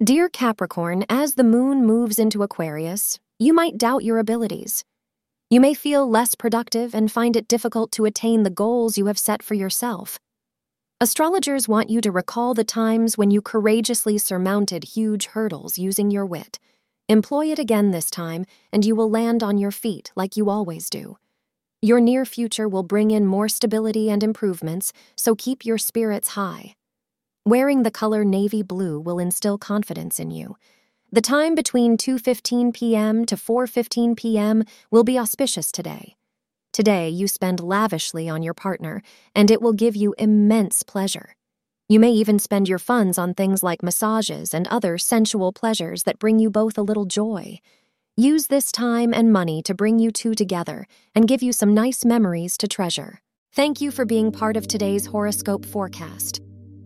Dear Capricorn, as the moon moves into Aquarius, you might doubt your abilities. You may feel less productive and find it difficult to attain the goals you have set for yourself. Astrologers want you to recall the times when you courageously surmounted huge hurdles using your wit. Employ it again this time, and you will land on your feet like you always do. Your near future will bring in more stability and improvements, so keep your spirits high. Wearing the color navy blue will instill confidence in you. The time between 2:15 p.m. to 4:15 p.m. will be auspicious today. Today you spend lavishly on your partner, and it will give you immense pleasure. You may even spend your funds on things like massages and other sensual pleasures that bring you both a little joy. Use this time and money to bring you two together and give you some nice memories to treasure. Thank you for being part of today's horoscope forecast.